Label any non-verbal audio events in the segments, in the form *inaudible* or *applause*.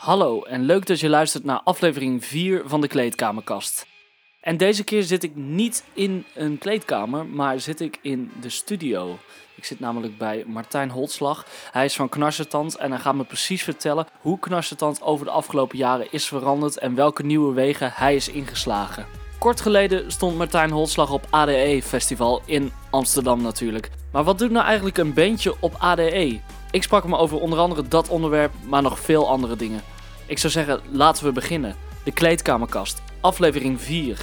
Hallo en leuk dat je luistert naar aflevering 4 van de Kleedkamerkast. En deze keer zit ik niet in een kleedkamer, maar zit ik in de studio. Ik zit namelijk bij Martijn Holtslag. Hij is van Knarsetand en hij gaat me precies vertellen hoe Knarsetand over de afgelopen jaren is veranderd en welke nieuwe wegen hij is ingeslagen. Kort geleden stond Martijn Holtslag op ADE Festival in Amsterdam natuurlijk. Maar wat doet nou eigenlijk een bandje op ADE? Ik sprak hem over onder andere dat onderwerp, maar nog veel andere dingen. Ik zou zeggen, laten we beginnen. De Kleedkamerkast, aflevering 4. It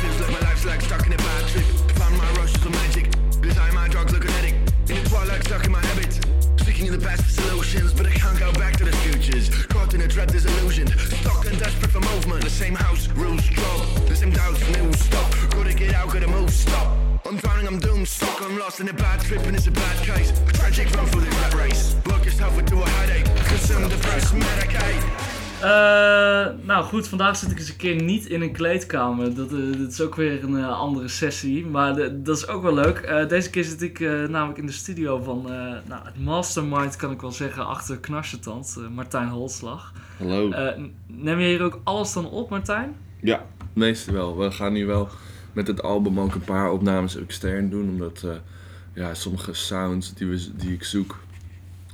feels like my life's like stuck in a bad trip. Found my rush is romantic. Design my drugs like an addict. In the twilight, stuck in my habits. Seeking the best solutions, but I can't go back to the futures. Caught in a dread disillusioned. Stuck and desperate for movement. The same house, rules. Doubts, new stop. Gotta get out, gotta move, stop. I'm drowning, I'm doomed, stuck, I'm lost in a bad trip and it's a bad case. A tragic run through the rat race. Work yourself into a headache. Consume the first Medicaid. Eh, nou goed, vandaag zit ik eens een keer niet in een kleedkamer. Dat, eh, dat is ook weer een eh, andere sessie, maar de- dat is ook wel leuk. Eh, deze keer zit ik namelijk in de studio van eh, nou, het mastermind, kan ik wel zeggen, achter Knarsetand, eh, Martijn Holslag. Hallo. Eh, neem je hier ook alles dan op, Martijn? ja, meestal wel. We gaan nu wel met het album ook een paar opnames extern doen. Omdat eh, ja, sommige sounds die, we, die ik zoek,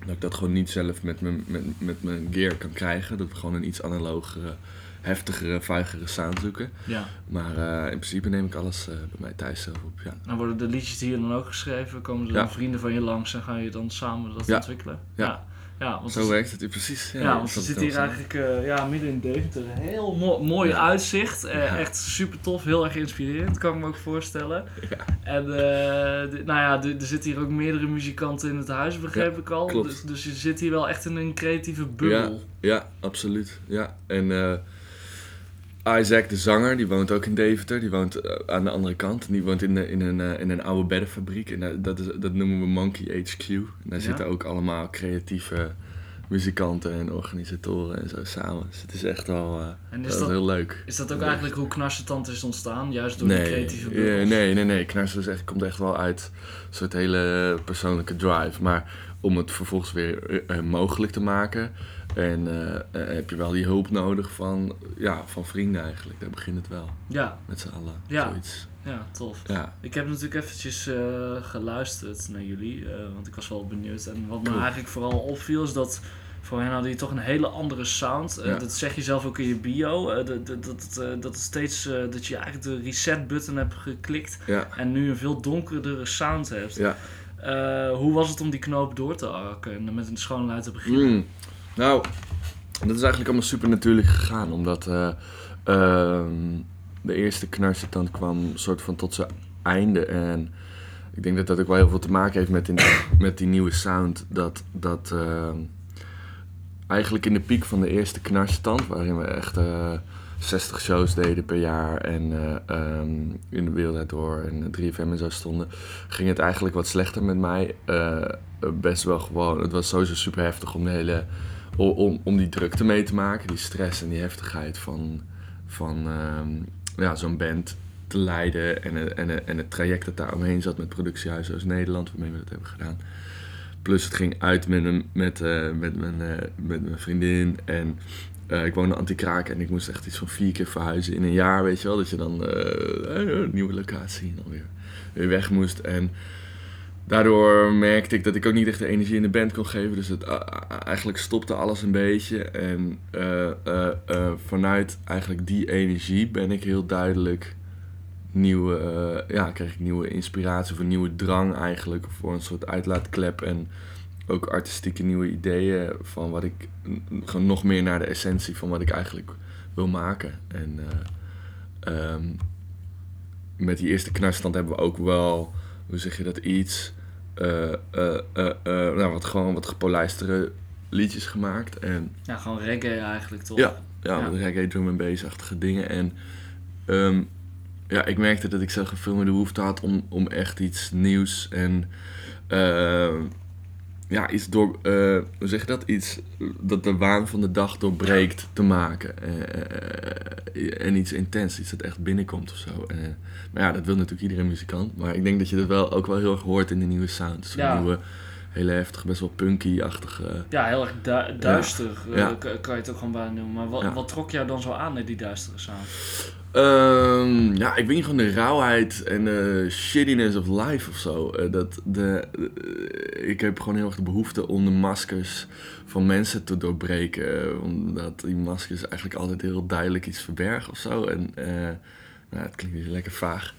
dat ik dat gewoon niet zelf met mijn, met, met mijn gear kan krijgen. Dat we gewoon een iets analogere, heftigere, vuigere sound zoeken. Ja. Maar eh, in principe neem ik alles eh, bij mij thuis zelf op. Ja. Dan worden de liedjes hier dan ook geschreven, komen er Ja. dan vrienden van je langs en ga je dan samen dat Ja. ontwikkelen? Ja. Ja. Want Zo werkt het precies. Ja, Ja, want we is zitten hier eigenlijk eh, ja, midden in Deventer. Heel mo- mooi Ja. uitzicht. Eh, Ja. Echt super tof, heel erg inspirerend, kan ik me ook voorstellen. Ja. En eh, de- nou ja, er zitten hier ook meerdere muzikanten in het huis, begreep ik al. klopt. Dus, dus je zit hier wel echt in een creatieve bubbel. Ja, absoluut. Ja. En Isaac, de zanger, die woont ook in Deventer. Die woont eh, aan de andere kant. En die woont in, de, in, een, eh, in een oude beddenfabriek. En daar- dat, is, dat noemen we Monkey HQ. En daar Ja? zitten ook allemaal creatieve muzikanten en organisatoren en zo samen. Dus het is echt wel eh, En is dat heel leuk. is dat ook eigenlijk hoe Knarsetand is ontstaan? Juist door die Nee, creatieve eh, bubbel? nee, nee, nee. Knarsen is echt, komt echt wel uit een soort hele persoonlijke drive. Maar om het vervolgens weer eh, eh, mogelijk te maken. En eh, eh, heb je wel die hulp nodig van, ja, van vrienden eigenlijk. Daar begint het wel. Ja, Met z'n allen. Ja. Zoiets. ja, tof. Ja. Ik heb natuurlijk eventjes eh, geluisterd naar jullie, want ik was wel benieuwd. En wat me Cool. eigenlijk vooral opviel is dat voor hen hadden je toch een hele andere sound. Ja. Dat zeg je zelf ook in je bio. dat, dat, dat, dat, steeds, dat je eigenlijk de reset button hebt geklikt Ja. en nu een veel donkerdere sound hebt. Ja. Hoe was het om die knoop door te hakken en met een schone lijn te beginnen? Mm. Nou, dat is eigenlijk allemaal super natuurlijk gegaan. Omdat eh, ehm, de eerste knarsetand kwam soort van tot zijn einde. En ik denk dat dat ook wel heel veel te maken heeft met, die- met die nieuwe sound. Dat, dat ehm, eigenlijk in de piek van de eerste knarsetand, waarin we echt eh 60 shows deden per jaar en eh, ehm, in de wereld door en 3FM en zo stonden, ging het eigenlijk wat slechter met mij. Eh, best wel gewoon, het was sowieso super heftig om de hele om, om die drukte mee te maken, die stress en die heftigheid van, van ehm, ja, zo'n band te leiden en, en, en het traject dat daar omheen zat met productiehuizen als Nederland, waarmee we dat hebben gedaan. Plus het ging uit met, een, met, eh, met, mijn, eh, met mijn vriendin en eh, ik woonde anti-kraak en ik moest echt iets van vier keer verhuizen in een jaar, weet je wel. Dat je dan een nieuwe locatie en weer, weer weg moest. En daardoor merkte ik dat ik ook niet echt de energie in de band kon geven. Dus het, eigenlijk stopte alles een beetje. En eh, eh, eh, vanuit eigenlijk die energie ben ik heel duidelijk nieuwe, ja, kreeg ik nieuwe inspiratie een nieuwe drang eigenlijk voor een soort uitlaatklep en ook artistieke nieuwe ideeën van wat ik gewoon nog meer naar de essentie van wat ik eigenlijk wil maken. En eh, ehm, met die eerste knarstand hebben we ook wel, hoe zeg je dat, iets, eh, nou, wat gewoon wat gepolijstere liedjes gemaakt. En Ja, gewoon reggae eigenlijk toch? ja, ja, Ja. reggae, drum en bass-achtige dingen. En ehm, ja, ik merkte dat ik zelf veel meer de behoefte had om, om echt iets nieuws en ja, iets door, eh, hoe zeg je dat? Iets dat de waan van de dag doorbreekt te maken. Eh, en iets intens, iets dat echt binnenkomt of zo. Eh, maar ja, dat wil natuurlijk iedere muzikant. Maar ik denk dat je dat wel ook wel heel erg hoort in de nieuwe sound. Ja. nieuwe, hele heftige, best wel punky-achtige. Ja, heel erg du- duister eh, Ja. kan je het ook gewoon bijna noemen. Maar wat, wat trok jou dan zo aan in die duistere sound? Ehm, ja, ik weet niet, gewoon de rauwheid en de shittiness of life of zo. Eh, dat de, eh, ik heb gewoon heel erg de behoefte om de maskers van mensen te doorbreken. omdat die maskers eigenlijk altijd heel duidelijk iets verbergen of zo. En eh, nou, het klinkt niet lekker vaag.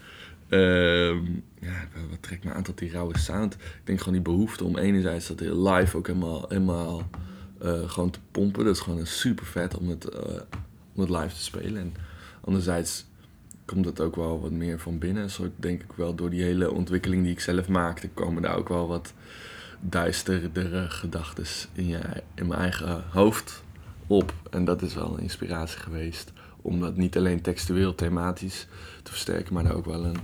Ehm, ja, wat- trekt me aan tot die rauwe sound? Ik denk gewoon die behoefte om enerzijds dat live ook helemaal, helemaal eh, gewoon te pompen. Dat is gewoon super vet om het, eh, om het live te spelen. En anderzijds komt het ook wel wat meer van binnen. Soort, denk ik wel, door die hele ontwikkeling die ik zelf maakte, komen daar ook wel wat duisterdere gedachten in, je, in mijn eigen hoofd op. En dat is wel een inspiratie geweest. Om dat niet alleen textueel, thematisch te versterken, maar daar ook wel een,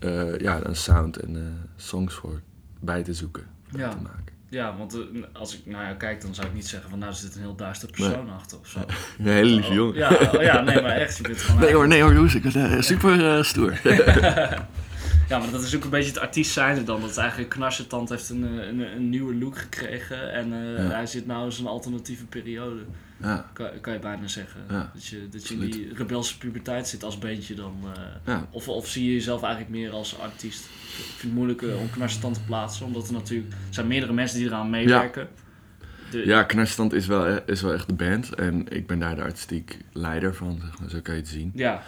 eh, ja, een sound en eh, songs voor bij te zoeken. Ja. Te maken. Ja, want eh, als ik naar jou kijk, dan zou ik niet zeggen van nou, er zit een heel duister persoon achter of zo. *laughs* Een hele lieve Oh, jongen. Ja, oh, ja, nee, maar echt. Je bent gewoon Nee hoor, nee hoor, Loes, ik ben super stoer. *laughs* Ja, maar dat is ook een beetje het artiest zijnde dan. Dat eigenlijk Knarsetand heeft een, een, een nieuwe look gekregen. En Ja. hij zit nou in zijn alternatieve periode. Ja, Kan, kan je bijna zeggen. Ja, dat je, dat je in die rebelse puberteit zit als beentje dan. eh, ja. of, of zie je jezelf eigenlijk meer als artiest? Ik vind het moeilijk eh, om Knarsetand te plaatsen. Omdat er natuurlijk... Er zijn meerdere mensen die eraan meewerken. De- Ja, Knarstand is wel, e- is wel echt de band. En ik ben daar de artistiek leider van, zeg maar. zo kan je het zien. ja.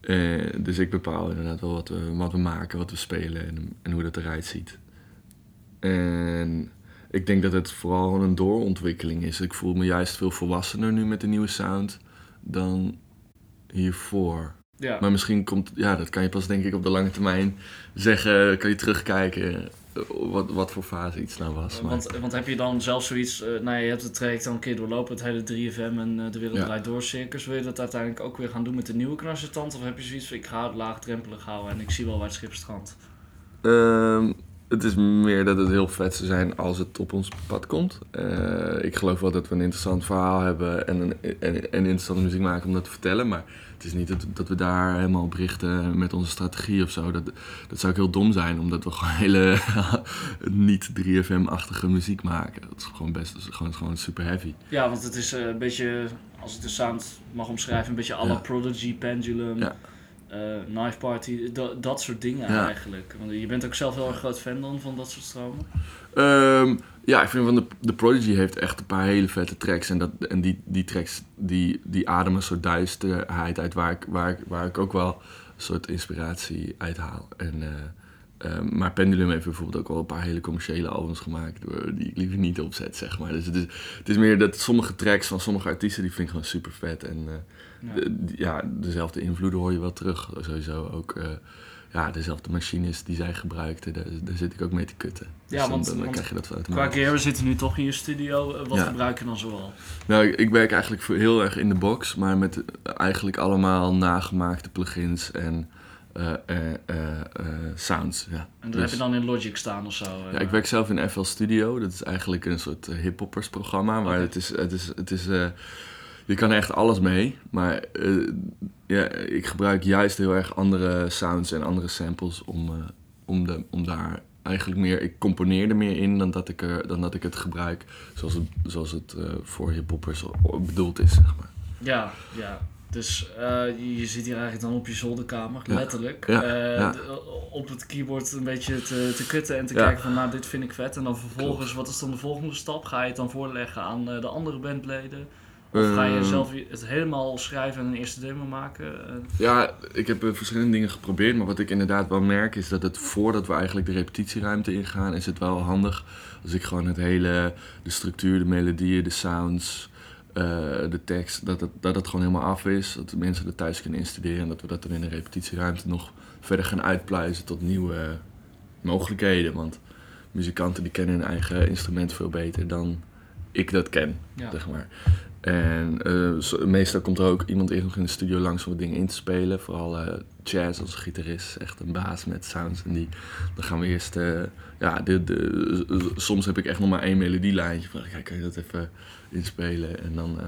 Eh, dus ik bepaal inderdaad wel wat we, wat we maken, wat we spelen en, en hoe dat eruit ziet. En ik denk dat het vooral een doorontwikkeling is. Ik voel me juist veel volwassener nu met de nieuwe sound dan hiervoor. ja. Maar misschien komt, ja, dat kan je pas denk ik op de lange termijn zeggen. Kan je terugkijken eh, wat, wat voor fase iets nou was. Maar, Want, want heb je dan zelf zoiets, eh nou je hebt het traject al een keer doorlopen, het hele 3FM en eh, de Wereld Ja. Draait Door circus. Wil je dat uiteindelijk ook weer gaan doen met de nieuwe knarsetand? Of heb je zoiets van, ik ga het laagdrempelig houden en ik zie wel waar het schip strandt? Ehm, het is meer dat het heel vet zou zijn als het op ons pad komt. Eh, ik geloof wel dat we een interessant verhaal hebben en, een, en, en interessante muziek maken om dat te vertellen. Maar het is niet dat, dat we daar helemaal op richten met onze strategie of zo. Dat, dat zou ook heel dom zijn, omdat we gewoon *laughs* hele niet 3FM-achtige muziek maken. Dat is gewoon best, dat is gewoon, gewoon super heavy. Ja, want het is eh, een beetje, als ik de sound mag omschrijven, een beetje Ja. Prodigy, Pendulum, Ja. Eh, Knife Party, dat, dat soort dingen Ja. eigenlijk. Want je bent ook zelf heel erg groot fan dan van dat soort stromen. Ehm, ja, ik vind van de, de Prodigy heeft echt een paar hele vette tracks. En, dat, en die, die tracks die, die ademen een soort duisterheid uit waar ik, waar, ik, waar ik ook wel een soort inspiratie uit haal. En, eh, ehm, maar Pendulum heeft bijvoorbeeld ook wel een paar hele commerciële albums gemaakt door- die ik liever niet opzet, zeg maar. Dus het is, het is meer dat sommige tracks van sommige artiesten, die vind ik gewoon super vet. En eh, Ja. de- die- ja, dezelfde invloeden hoor je wel terug. Sowieso ook eh, ja, dezelfde machines die zij gebruikten, daar, daar zit ik ook mee te kutten. Dus Ja, want- dan, dan want krijg je dat Qua keer, we zitten nu toch in je studio. Eh, Wat Ja. gebruik je dan zoal? Nou, ik, ik werk eigenlijk heel erg in de box, maar met eh, eigenlijk allemaal nagemaakte plugins en eh, eh, eh, sounds. Ja. En dat Dus- heb je dan in Logic staan of zo? ja, ik werk zelf in FL Studio. Dat is eigenlijk een soort uh, hip-hoppers programma. Maar het is, het is, het is, je kan er echt alles mee. Maar ja, ik gebruik juist heel erg andere sounds en andere samples om, om, de, om daar eigenlijk meer... Ik componeer er meer in dan dat ik, er, dan dat ik het gebruik zoals het, zoals het eh, voor hip-hoppers bedoeld is, zeg maar. Ja, ja. Dus eh, je- zit hier eigenlijk dan op je zolderkamer, Ja. letterlijk. Ja, eh, ja. op het keyboard een beetje te, te kutten en te kijken van nou dit vind ik vet. En dan vervolgens, wat is dan de volgende stap? Ga je het dan voorleggen aan eh, de andere bandleden? Of ga je Ehm. zelf het helemaal schrijven en een eerste demo maken? Ja, ik heb verschillende dingen geprobeerd. Maar wat ik inderdaad wel merk is dat het voordat we eigenlijk de repetitieruimte ingaan, is het wel handig als ik gewoon het hele, de structuur, de melodieën, de sounds, eh, de tekst, dat het, dat het gewoon helemaal af is. Dat de mensen er thuis kunnen instuderen en dat we dat dan in de repetitieruimte nog verder gaan uitpluizen tot nieuwe mogelijkheden. Want muzikanten die kennen hun eigen instrument veel beter dan ik dat ken ja. zeg maar. En eh, meestal komt er ook iemand in in de studio langs om wat dingen in te spelen. Vooral eh Jazz als gitarist, echt een baas met sounds. En die, dan gaan we eerst, eh, ja, de, de, soms heb ik echt nog maar één melodielijntje. Van, kijk, kan je dat even inspelen? En dan eh,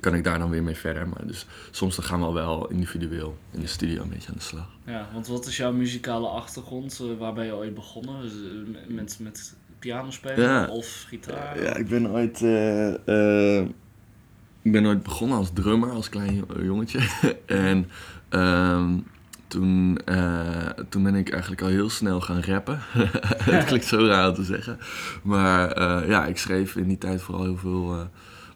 kan ik daar dan weer mee verder. Maar dus soms dan gaan we al wel individueel in de studio een beetje aan de slag. Ja, want wat is jouw muzikale achtergrond? Waar ben je ooit begonnen? Dus, met, met piano spelen Ja. of gitaar? Ja, ik ben ooit, eh, eh, ik ben ooit begonnen als drummer, als klein jo- jongetje. *laughs* en ehm, toen, eh, toen ben ik eigenlijk al heel snel gaan rappen. *laughs* Het klinkt zo raar om te zeggen. Maar eh, ja, ik schreef in die tijd vooral heel veel eh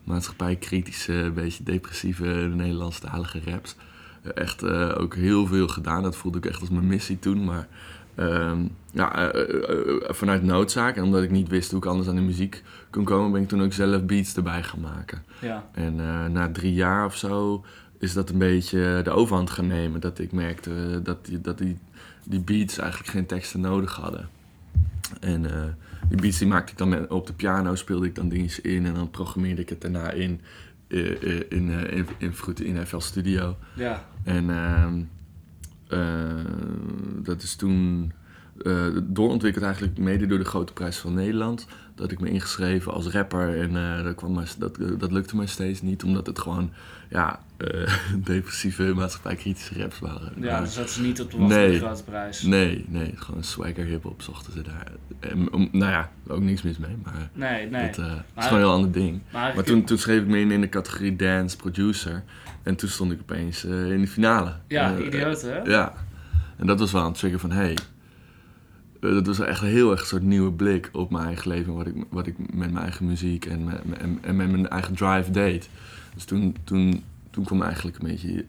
maatschappijkritische, een beetje depressieve Nederlandstalige raps. Eh, Echt eh, ook heel veel gedaan. Dat voelde ik echt als mijn missie toen. Maar ehm, ja, eh, vanuit noodzaak en omdat ik niet wist hoe ik anders aan de muziek kon komen, ben ik toen ook zelf beats erbij gaan maken. Ja, En na drie jaar of zo is dat een beetje de overhand gaan nemen. Dat ik merkte dat, die, dat die, die beats eigenlijk geen teksten nodig hadden. En die beats die maakte ik dan met, op de piano, speelde ik dan dingetjes in en dan programmeerde ik het daarna in, in, in, in, in FL Studio. ja, En ehm, eh, dat is toen eh, doorontwikkeld eigenlijk mede door de Grote Prijs van Nederland. Dat ik me ingeschreven als rapper en eh, dat, kwam maar, dat, dat lukte mij steeds niet. Omdat het gewoon ja, eh, *laughs* depressieve maatschappijkritische raps waren. ja Maar- dus dat is niet op de Nee. prijs. Nee, nee, gewoon swagger hip-hop zochten ze daar. En, om, nou ja, ook niks mis mee, maar Nee, nee. dat eh, is gewoon een heel ander ding. maar Maar toen, toen schreef ik me in in de categorie dance producer. En toen stond ik opeens eh, in de finale. Ja, Eh, idioot hè? ja. En dat was wel een trigger van, hey, eh, dat was echt heel erg een soort nieuwe blik op mijn eigen leven. Wat ik, wat ik met mijn eigen muziek en, met- en, en met mijn eigen drive deed. Dus toen, toen, toen kwam eigenlijk een beetje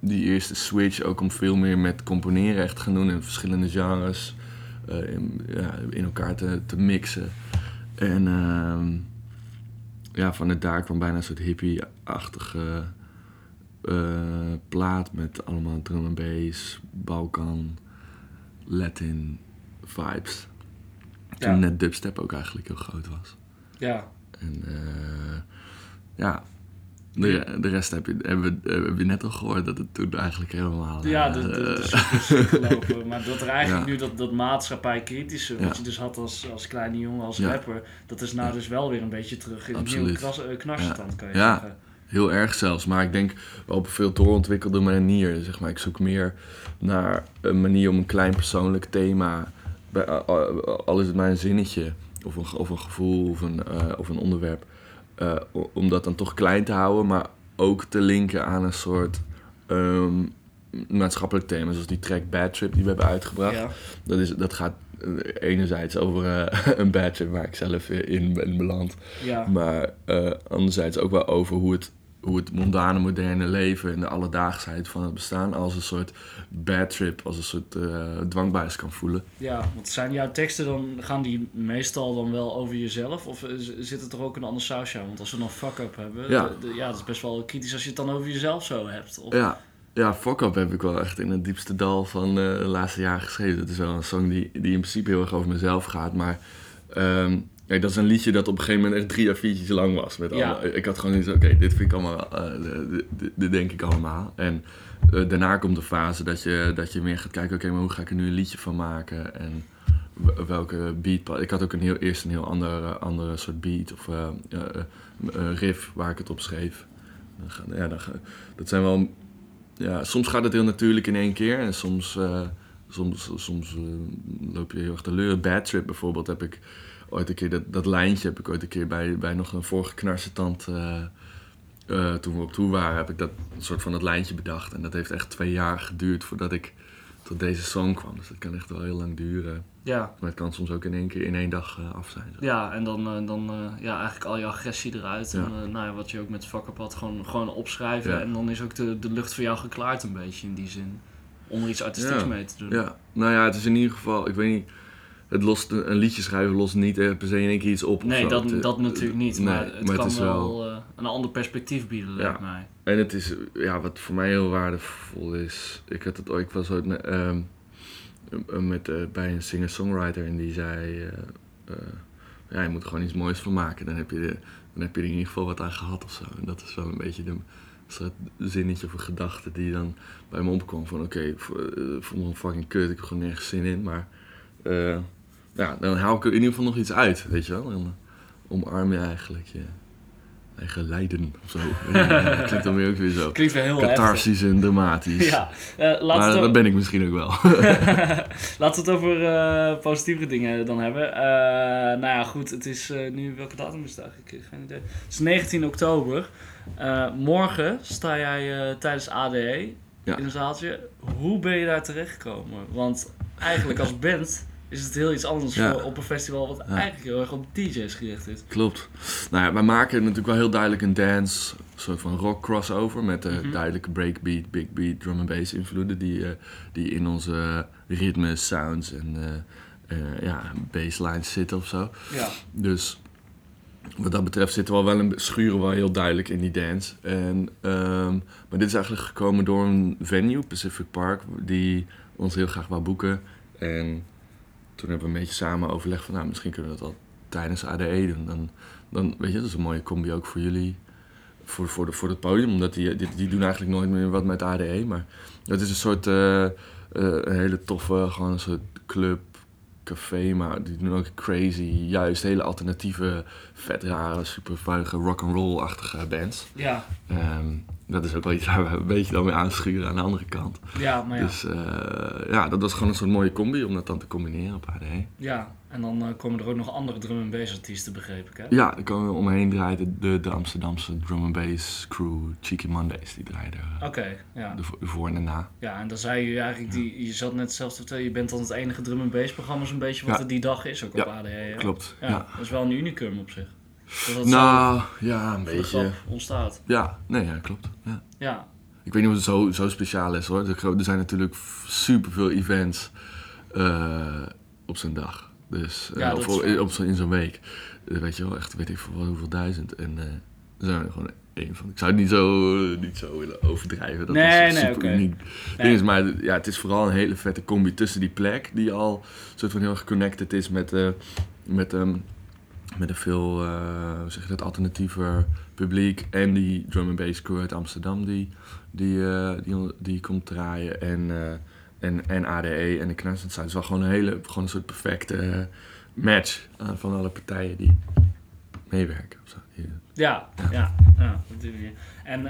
die eerste switch ook om veel meer met componeren echt te gaan doen in verschillende genres. eh, in, ja, in elkaar te, te mixen. En ehm, ja, vanuit daar kwam bijna een soort hippie-achtige eh, plaat met allemaal drum en bass, Balkan, Latin vibes. Toen Ja. net dubstep ook eigenlijk heel groot was. Ja, En eh, ja, de, de rest heb je, hebben, we, hebben we net al gehoord dat het toen eigenlijk helemaal... ja eh, super is *laughs* gelopen. Maar dat er eigenlijk Ja. nu dat, dat maatschappij kritische, wat Ja. je dus had als, als kleine jongen, als rapper, dat is nou dus wel weer een beetje terug in de nieuwe Absoluut. eh, knarsetand, kan je Ja. zeggen. Heel erg zelfs, maar ik denk wel op een veel doorontwikkelde manier. Zeg maar. Ik zoek meer naar een manier om een klein persoonlijk thema, bij, al- al is het maar een zinnetje of een, of een gevoel of een, eh, of een onderwerp, eh, om dat dan toch klein te houden, maar ook te linken aan een soort ehm, maatschappelijk thema, zoals die track Bad Trip die we hebben uitgebracht. Ja. Dat, is, dat gaat eh, enerzijds over eh, *laughs* een bad trip waar ik zelf in ben beland. Ja. Maar eh, anderzijds ook wel over hoe het, hoe het mondane, moderne leven en de alledaagsheid van het bestaan als een soort bad trip, als een soort eh dwangbuis kan voelen. Ja, want zijn jouw teksten dan, gaan die meestal dan wel over jezelf? Of eh, zit het er ook een ander sausje aan? Want als we dan fuck-up hebben, Ja. de- de- ja, dat is best wel kritisch als je het dan over jezelf zo hebt. Of, Ja, ja Fuck Up heb ik wel echt in het diepste dal van eh, de laatste jaren geschreven. Dat is wel een song die, die in principe heel erg over mezelf gaat, maar... ehm, Kijk, dat is een liedje dat op een gegeven moment echt drie A4'tjes lang was. Met Ja. allemaal, ik had gewoon iets oké, dit vind ik allemaal, eh, dit, denk ik allemaal. En eh, daarna komt de fase dat je, dat je meer gaat kijken, oké, maar hoe ga ik er nu een liedje van maken? En welke beat... Ik had ook een heel, eerst een heel andere, andere soort beat of eh, riff waar ik het op schreef. Ja, dat zijn wel... Ja, soms gaat het heel natuurlijk in één keer en soms, soms, soms eh, loop je heel erg teleur. Bad Trip bijvoorbeeld heb ik ooit een keer, dat, dat lijntje heb ik ooit een keer bij, bij nog een vorige knarsetand, eh eh, toen we op tour waren, heb ik dat soort van dat lijntje bedacht. En dat heeft echt twee jaar geduurd voordat ik tot deze song kwam. Dus dat kan echt wel heel lang duren. ja. Maar het kan soms ook in één keer in één dag af zijn. Ja, en dan, dan ja, eigenlijk al je agressie eruit. En Ja. nou ja, wat je ook met fuck-up had, gewoon, gewoon opschrijven. Ja. En dan is ook de, de lucht voor jou geklaard een beetje in die zin. Om er iets artistieks Ja. mee te doen. Ja, nou ja, het is in ieder geval, ik weet niet, het lost, een liedje schrijven lost niet eh, per se in één keer iets op. Nee, dat, Het- dat natuurlijk niet. nee, maar het maar kan wel, eh, een ander perspectief bieden, lijkt Ja. mij. En het is, ja, wat voor mij heel waardevol is. Ik had het ooit, ik was ooit met, ehm, eh, met, eh, bij een singer-songwriter en die zei: eh, ja, je moet er gewoon iets moois van maken. Dan heb je, de, dan heb je er in ieder geval wat aan gehad of zo. En dat is wel een beetje de soort zinnetje of een gedachte die dan bij me opkwam. Van oké, vo- eh, vond me fucking kut, ik heb gewoon nergens zin in. Maar eh, ja, dan haal ik er in ieder geval nog iets uit, weet je wel. Dan omarm je eigenlijk je eigen lijden of zo. *laughs* Ja, dat klinkt dan weer ook weer zo. *laughs* Klinkt wel heel heftig. Catharsisch en dramatisch. *laughs* Ja, eh, maar dat ben ik misschien ook wel. laten we het over eh, positievere dingen dan hebben. Eh, nou ja, goed, het is nu, welke datum is het eigenlijk? Ik Geen idee. Het is 19 oktober. Morgen sta jij tijdens ADE Ja. in een zaaltje. Hoe ben je daar terechtgekomen? Want eigenlijk als band is het heel iets anders Ja. voor, op een festival wat eigenlijk heel erg op DJ's gericht is. Klopt. Nou ja, wij maken natuurlijk wel heel duidelijk een dance, een soort van rock crossover met de Mhm. duidelijke breakbeat, big beat, drum and bass invloeden die, eh, die in onze ritmes, sounds en eh, eh, ja, basslines zitten of zo. Ja, Dus wat dat betreft zitten we wel wel een schuren wel heel duidelijk in die dance. En, ehm, maar dit is eigenlijk gekomen door een venue, Pacific Park, die ons heel graag wou boeken. En toen hebben we een beetje samen overlegd van, nou, misschien kunnen we dat al tijdens ADE doen. Dan, dan weet je, dat is een mooie combi ook voor jullie, voor, voor, de, voor het podium. Omdat die, die, die doen eigenlijk nooit meer wat met ADE. Maar het is een soort, eh, eh, een hele toffe, gewoon een soort club, café. Maar die doen ook crazy, juist hele alternatieve, vet rare, super vuige rock'n'roll-achtige bands. ja, Ehm, dat is ook wel iets waar we een beetje dan weer aanschuren aan de andere kant. ja maar ja. Dus eh, ja, dat was gewoon een soort mooie combi om dat dan te combineren op ADE. ja. En dan eh, komen er ook nog andere drum en bass artiesten, begreep ik hè? Ja, er komen omheen draaien de, de Amsterdamse drum and bass crew Cheeky Mondays. Die draaiden eh, Oké, ja. de, vo- de voor en de na. Ja, en dan zei je eigenlijk, die, je zat net zelf te vertellen, je bent dan het enige drum and bass programma zo'n beetje wat Ja. er die dag is, ook op Ja, ADE. hè? Klopt. Ja, Ja. dat is wel een unicum op zich. Dat Nou, ja, een voor beetje. ontstaat. Ja, nee, ja, klopt. Ja. Ja, Ik weet niet of het zo, zo speciaal is hoor. Er zijn natuurlijk superveel events eh, op zo'n dag. Dus, eh, of op zo, in zo'n week. Eh, weet je wel, echt weet ik veel wel hoeveel duizend. En er zijn er gewoon één van. Ik zou het niet zo, niet zo willen overdrijven. Dat Nee, is nee, super oké. uniek. Nee. Is, maar ja, het is vooral een hele vette combi tussen die plek, die al soort van heel erg connected is met, met, ehm, met een veel, hoe zeg je dat, alternatiever publiek. En die drum and bass crew uit Amsterdam die, die, eh, die, die komt draaien. En, eh, en, en ADE en de zijn. Het is wel gewoon een hele, gewoon een soort perfecte match van alle partijen die meewerken. ja, ja, ja. En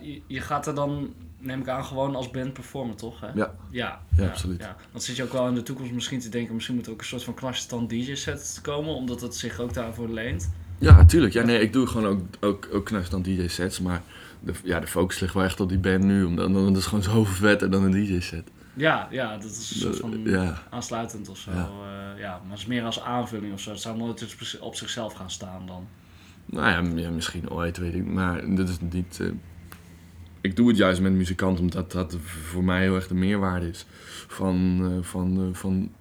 je, je gaat er dan, neem ik aan, gewoon als band performen, toch? Hè? Ja. Ja, Ja, absoluut. Ja. Dan zit je ook wel in de toekomst misschien te denken, misschien moet er ook een soort van knarstand DJ-set komen, omdat het zich ook daarvoor leent. Ja, natuurlijk. Ja, nee, ik doe gewoon ook, ook, ook dan DJ-sets, maar de, ja, de focus ligt wel echt op die band nu, omdat omdat het is gewoon zoveel vetter dan een DJ-set. Ja, ja, dat is een soort van Ja. aansluitend of zo. Ja. Ja. ja, maar het is meer als aanvulling of zo. Het zou nooit op- zichzelf gaan staan dan. Nou ja, ja, misschien ooit, weet ik, maar dat is niet... eh, ik doe het juist met muzikant, omdat dat voor mij heel erg de meerwaarde is van, eh, van, eh, van,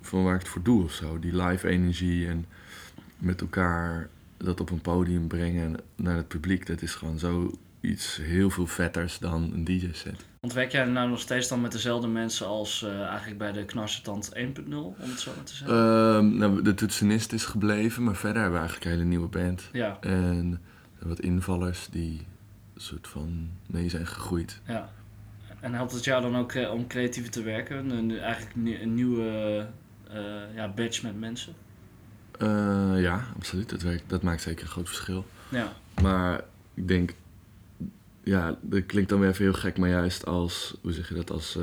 van waar ik het voor doe of zo. Die live energie en met elkaar dat op een podium brengen naar het publiek, dat is gewoon zo iets heel veel vetters dan een DJ-set. Want werk jij nou nog steeds dan met dezelfde mensen als eh, eigenlijk bij de Knarsetand 1.0, om het zo maar te zeggen? Ehm, nou, de toetsenist is gebleven, maar verder hebben we eigenlijk een hele nieuwe band. ja, En wat invallers die soort van mee zijn gegroeid. ja. En helpt het jou dan ook eh, om creatiever te werken? Een, eigenlijk een, nieuwe eh, ja, badge met mensen? Eh, ja, absoluut. Dat, werkt, dat maakt zeker een groot verschil. Ja, Maar ik denk, ja, dat klinkt dan weer even heel gek, maar juist als, hoe zeg je dat, als,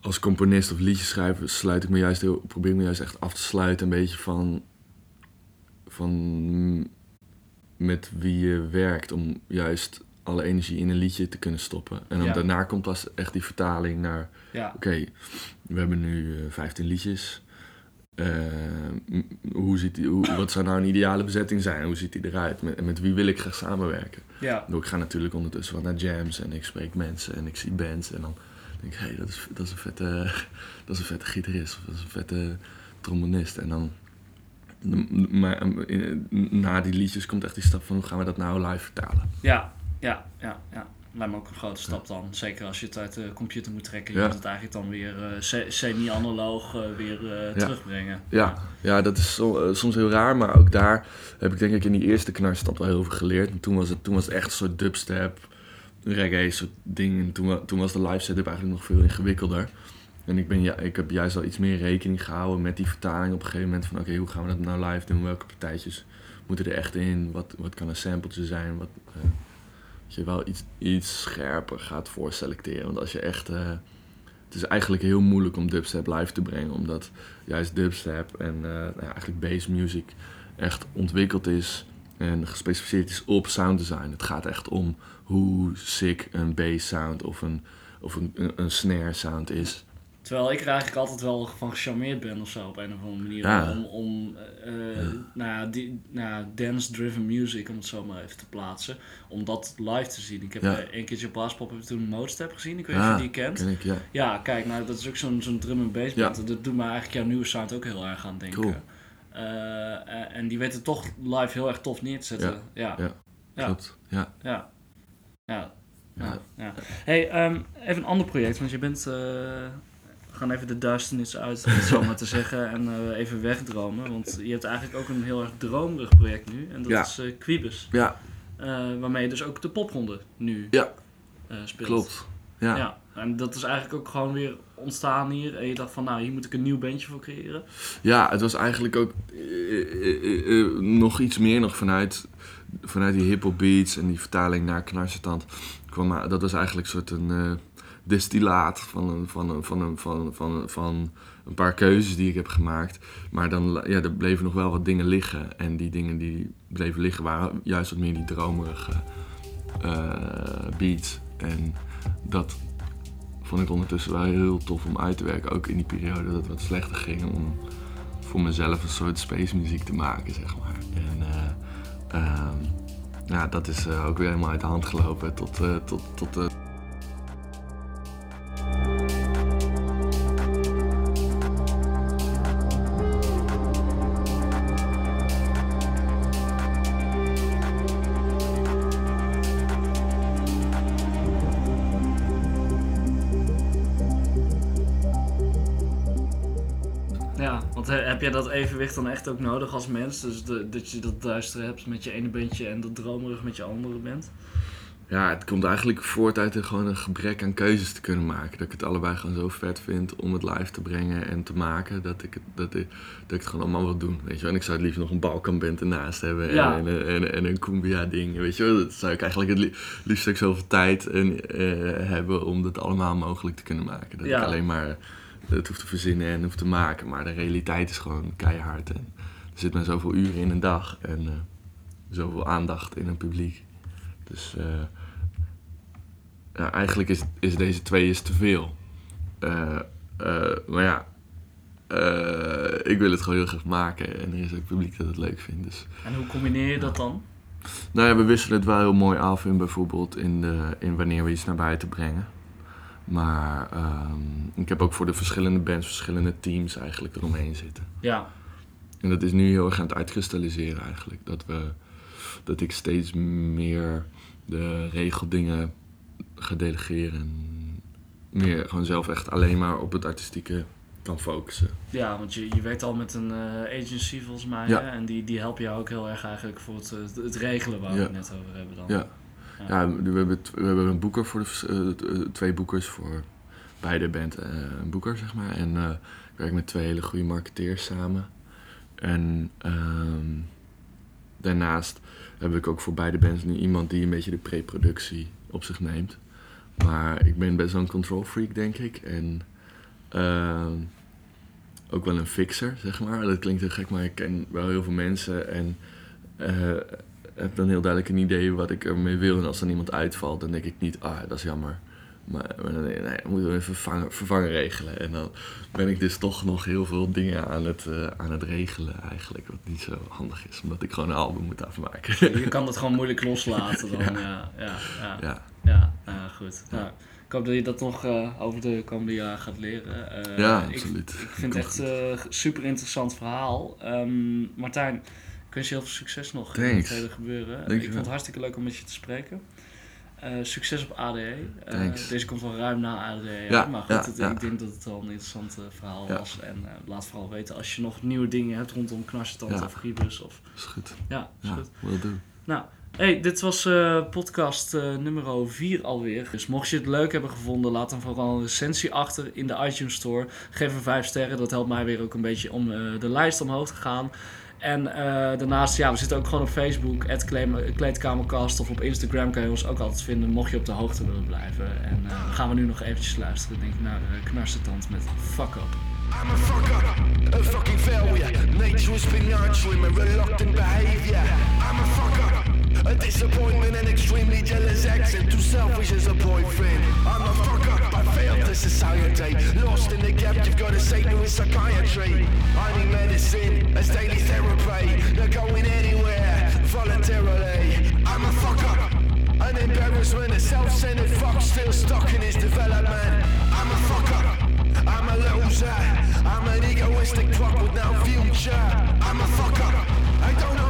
als componist of liedjeschrijver sluit ik me juist heel, probeer ik me juist echt af te sluiten een beetje van, van met wie je werkt om juist alle energie in een liedje te kunnen stoppen. En dan Ja. daarna komt pas echt die vertaling naar ja, Oké, we hebben nu eh 15 liedjes. Eh, hoe ziet die, hoe, wat zou nou een ideale bezetting zijn? Hoe ziet die eruit? Met, met wie wil ik graag samenwerken? ja. Ik ga natuurlijk ondertussen wat naar jams en ik spreek mensen en ik zie bands. En dan denk ik, hé, hey, dat, is, dat, is een vette, *laughs* dat is een vette gitarist of dat is een vette trombonist. En dan, maar eh, na die liedjes komt echt die stap van hoe gaan we dat nou live vertalen? Ja, ja, ja, ja. lijkt me ook een grote stap dan. Zeker als je het uit de computer moet trekken. Je Ja. moet het eigenlijk dan weer eh, se- semi-analoog eh, weer Ja. terugbrengen. Ja, ja dat is so- soms heel raar, maar ook daar heb ik denk ik in die eerste knarstand wel heel veel geleerd. En toen was het, toen was het echt een soort dubstep, reggae soort ding. En toen, toen was de live setup eigenlijk nog veel ingewikkelder. En ik, ben, ja, ik heb juist al iets meer rekening gehouden met die vertaling op een gegeven moment. Van oké, hoe gaan we dat nou live doen? Welke partijtjes moeten er echt in? Wat, wat kan een sampletje zijn? Wat, eh, dat je wel iets, iets scherper gaat voorselecteren. Want als je echt... eh, het is eigenlijk heel moeilijk om dubstep live te brengen. Omdat juist dubstep en ja, eigenlijk bass music echt ontwikkeld is en gespecificeerd is op sound design. Het gaat echt om hoe sick een bass sound of een, of een, een snare sound is. Terwijl ik er eigenlijk altijd wel van gecharmeerd ben of zo op een of andere manier. Ja. Om, om eh, eh, Nou, die, nou, dance-driven music, om het zo maar even te plaatsen. Om dat live te zien. Ik heb Ja. een keertje op Blaaspop heb toen Modestep gezien. Ik weet niet of je die kent. Ken ik, ja. Kijk, nou, dat is ook zo'n zo'n drum en bass band. Dat doet me eigenlijk jouw nieuwe sound ook heel erg aan denken. Cool. Eh, en die weten toch live heel erg tof neer te zetten. Ja, ja. Klopt. Ja. ja. ja. Ja. ja. Hey, ehm, even een ander project, want je bent... gaan even de duisternis uit, om het zo maar te zeggen, en eh, even wegdromen. Want je hebt eigenlijk ook een heel erg dromerig project nu. En dat Ja. is eh Quibus. ja, Eh, waarmee je dus ook de popronde nu Ja. speelt. klopt. Ja. Ja. en dat is eigenlijk ook gewoon weer ontstaan hier. En je dacht van, nou, hier moet ik een nieuw bandje voor creëren. Ja, het was eigenlijk ook nog iets meer nog vanuit, vanuit die hip-hop beats en die vertaling naar knarsetand. Kwam, maar- dat was eigenlijk een soort een destillaat van een, van, een, van, een, van, van, van een paar keuzes die ik heb gemaakt. Maar dan ja, er bleven nog wel wat dingen liggen. En die dingen die bleven liggen waren juist wat meer die dromerige eh, beats. En dat vond ik ondertussen wel heel tof om uit te werken. Ook in die periode dat het wat slechter ging. Om voor mezelf een soort space muziek te maken, zeg maar. En eh, ehm, ja, dat is eh, ook weer helemaal uit de hand gelopen tot, tot, tot dat evenwicht dan echt ook nodig als mens? Dus de, dat je dat duistere hebt met je ene bandje en dat dromerig met je andere bent? Ja, het komt eigenlijk voort uit een, gewoon een gebrek aan keuzes te kunnen maken. Dat ik het allebei gewoon zo vet vind om het live te brengen en te maken. Dat ik het, dat ik, dat ik het gewoon allemaal wil doen. Weet je wel? En ik zou het liefst nog een Balkanband ernaast hebben. En, Ja. en, en, en, en een Cumbia ding. Weet je wel? Dat zou ik eigenlijk het li- liefst ook zoveel tijd en, eh, hebben om dat allemaal mogelijk te kunnen maken. Dat Ja. ik alleen maar het hoef te verzinnen en hoef te maken. Maar de realiteit is gewoon keihard. En er zit maar zoveel uren in een dag. En eh, zoveel aandacht in een publiek. Dus... eh, ja, eigenlijk is, is deze twee is te veel. Eh, maar ja, ik wil het gewoon heel graag maken en er is ook publiek dat het leuk vindt. Dus. En hoe combineer je dat dan? Nou ja, we wisselen het wel heel mooi af in bijvoorbeeld in, de, in wanneer we iets naar buiten brengen. Maar ehm, ik heb ook voor de verschillende bands verschillende teams eigenlijk eromheen zitten. Ja, En dat is nu heel erg aan het uitkristalliseren eigenlijk. Dat, we, dat ik steeds meer de regeldingen ga delegeren. En meer gewoon zelf echt alleen maar op het artistieke kan focussen. ja want je, je werkt al met een eh, agency volgens mij. Ja. Hè? En die, die helpt jou ook heel erg eigenlijk voor het, eh, het regelen waar we het net over hebben dan. Ja. Ja, we hebben, we hebben een boeker voor de, eh, eh, twee boekers voor beide band eh, een boeker, zeg maar. En ik werk met twee hele goede marketeers samen. En ehm, daarnaast heb ik ook voor beide bands nu iemand die een beetje de pre-productie op zich neemt. Maar ik ben best wel een control freak, denk ik. En ehm, ook wel een fixer, zeg maar. Dat klinkt heel gek, maar ik ken wel heel veel mensen. En heb dan heel duidelijk een idee wat ik ermee wil. En als dan iemand uitvalt, dan denk ik niet, ah, dat is jammer. Maar, maar dan ik, nee, dan moeten we even vervangen, vervangen regelen. En dan ben ik dus toch nog heel veel dingen aan het, eh, aan het regelen eigenlijk. Wat niet zo handig is, omdat ik gewoon een album moet afmaken. Je kan dat gewoon moeilijk *laughs* loslaten dan. Ja, ja, ja. ja. ja. Ja, goed. Nou, ik hoop dat je dat nog eh, over de komende jaren gaat leren. Eh, Ja, ik- absoluut. Ik, vind het echt een super interessant verhaal. Ehm, Martijn, ik wens je heel veel succes nog in het hele gebeuren. ik vond het hartstikke leuk om met je te spreken. Eh, succes op ADE. Eh, deze komt wel ruim na ADE. Ja, maar goed, ja, het- ja. ik denk dat het wel een interessant eh, verhaal was. En laat vooral weten als je nog nieuwe dingen hebt rondom Knarsetand of Griebus. Of, Is goed. ja, is Ja, goed. will do. Nou, hey, dit was podcast nummer 4 alweer. Dus mocht je het leuk hebben gevonden, laat dan vooral een recensie achter in de iTunes Store. Geef hem 5 sterren, dat helpt mij weer ook een beetje om de lijst omhoog te gaan. En eh, daarnaast, ja, we zitten ook gewoon op Facebook, Kleedkamercast. Of op Instagram kan je ons ook altijd vinden, mocht je op de hoogte willen blijven. En eh, gaan we nu nog eventjes luisteren, denk ik, naar uh, Knarsetand met Fuck Up. I'm a fucker, a fucking failure. Nature's been nurturing my reluctant behavior. I'm a fucker, a disappointment, an extremely jealous and too selfish as a boyfriend. I'm a fucker, to society. Lost in the gap, you've got to say to psychiatry. I need medicine as daily therapy. Not going anywhere voluntarily. I'm a fucker. An embarrassment, a self-centered fuck still stuck in his development. I'm a fucker. I'm a loser. I'm an egoistic fuck with no future. I'm a fucker. I don't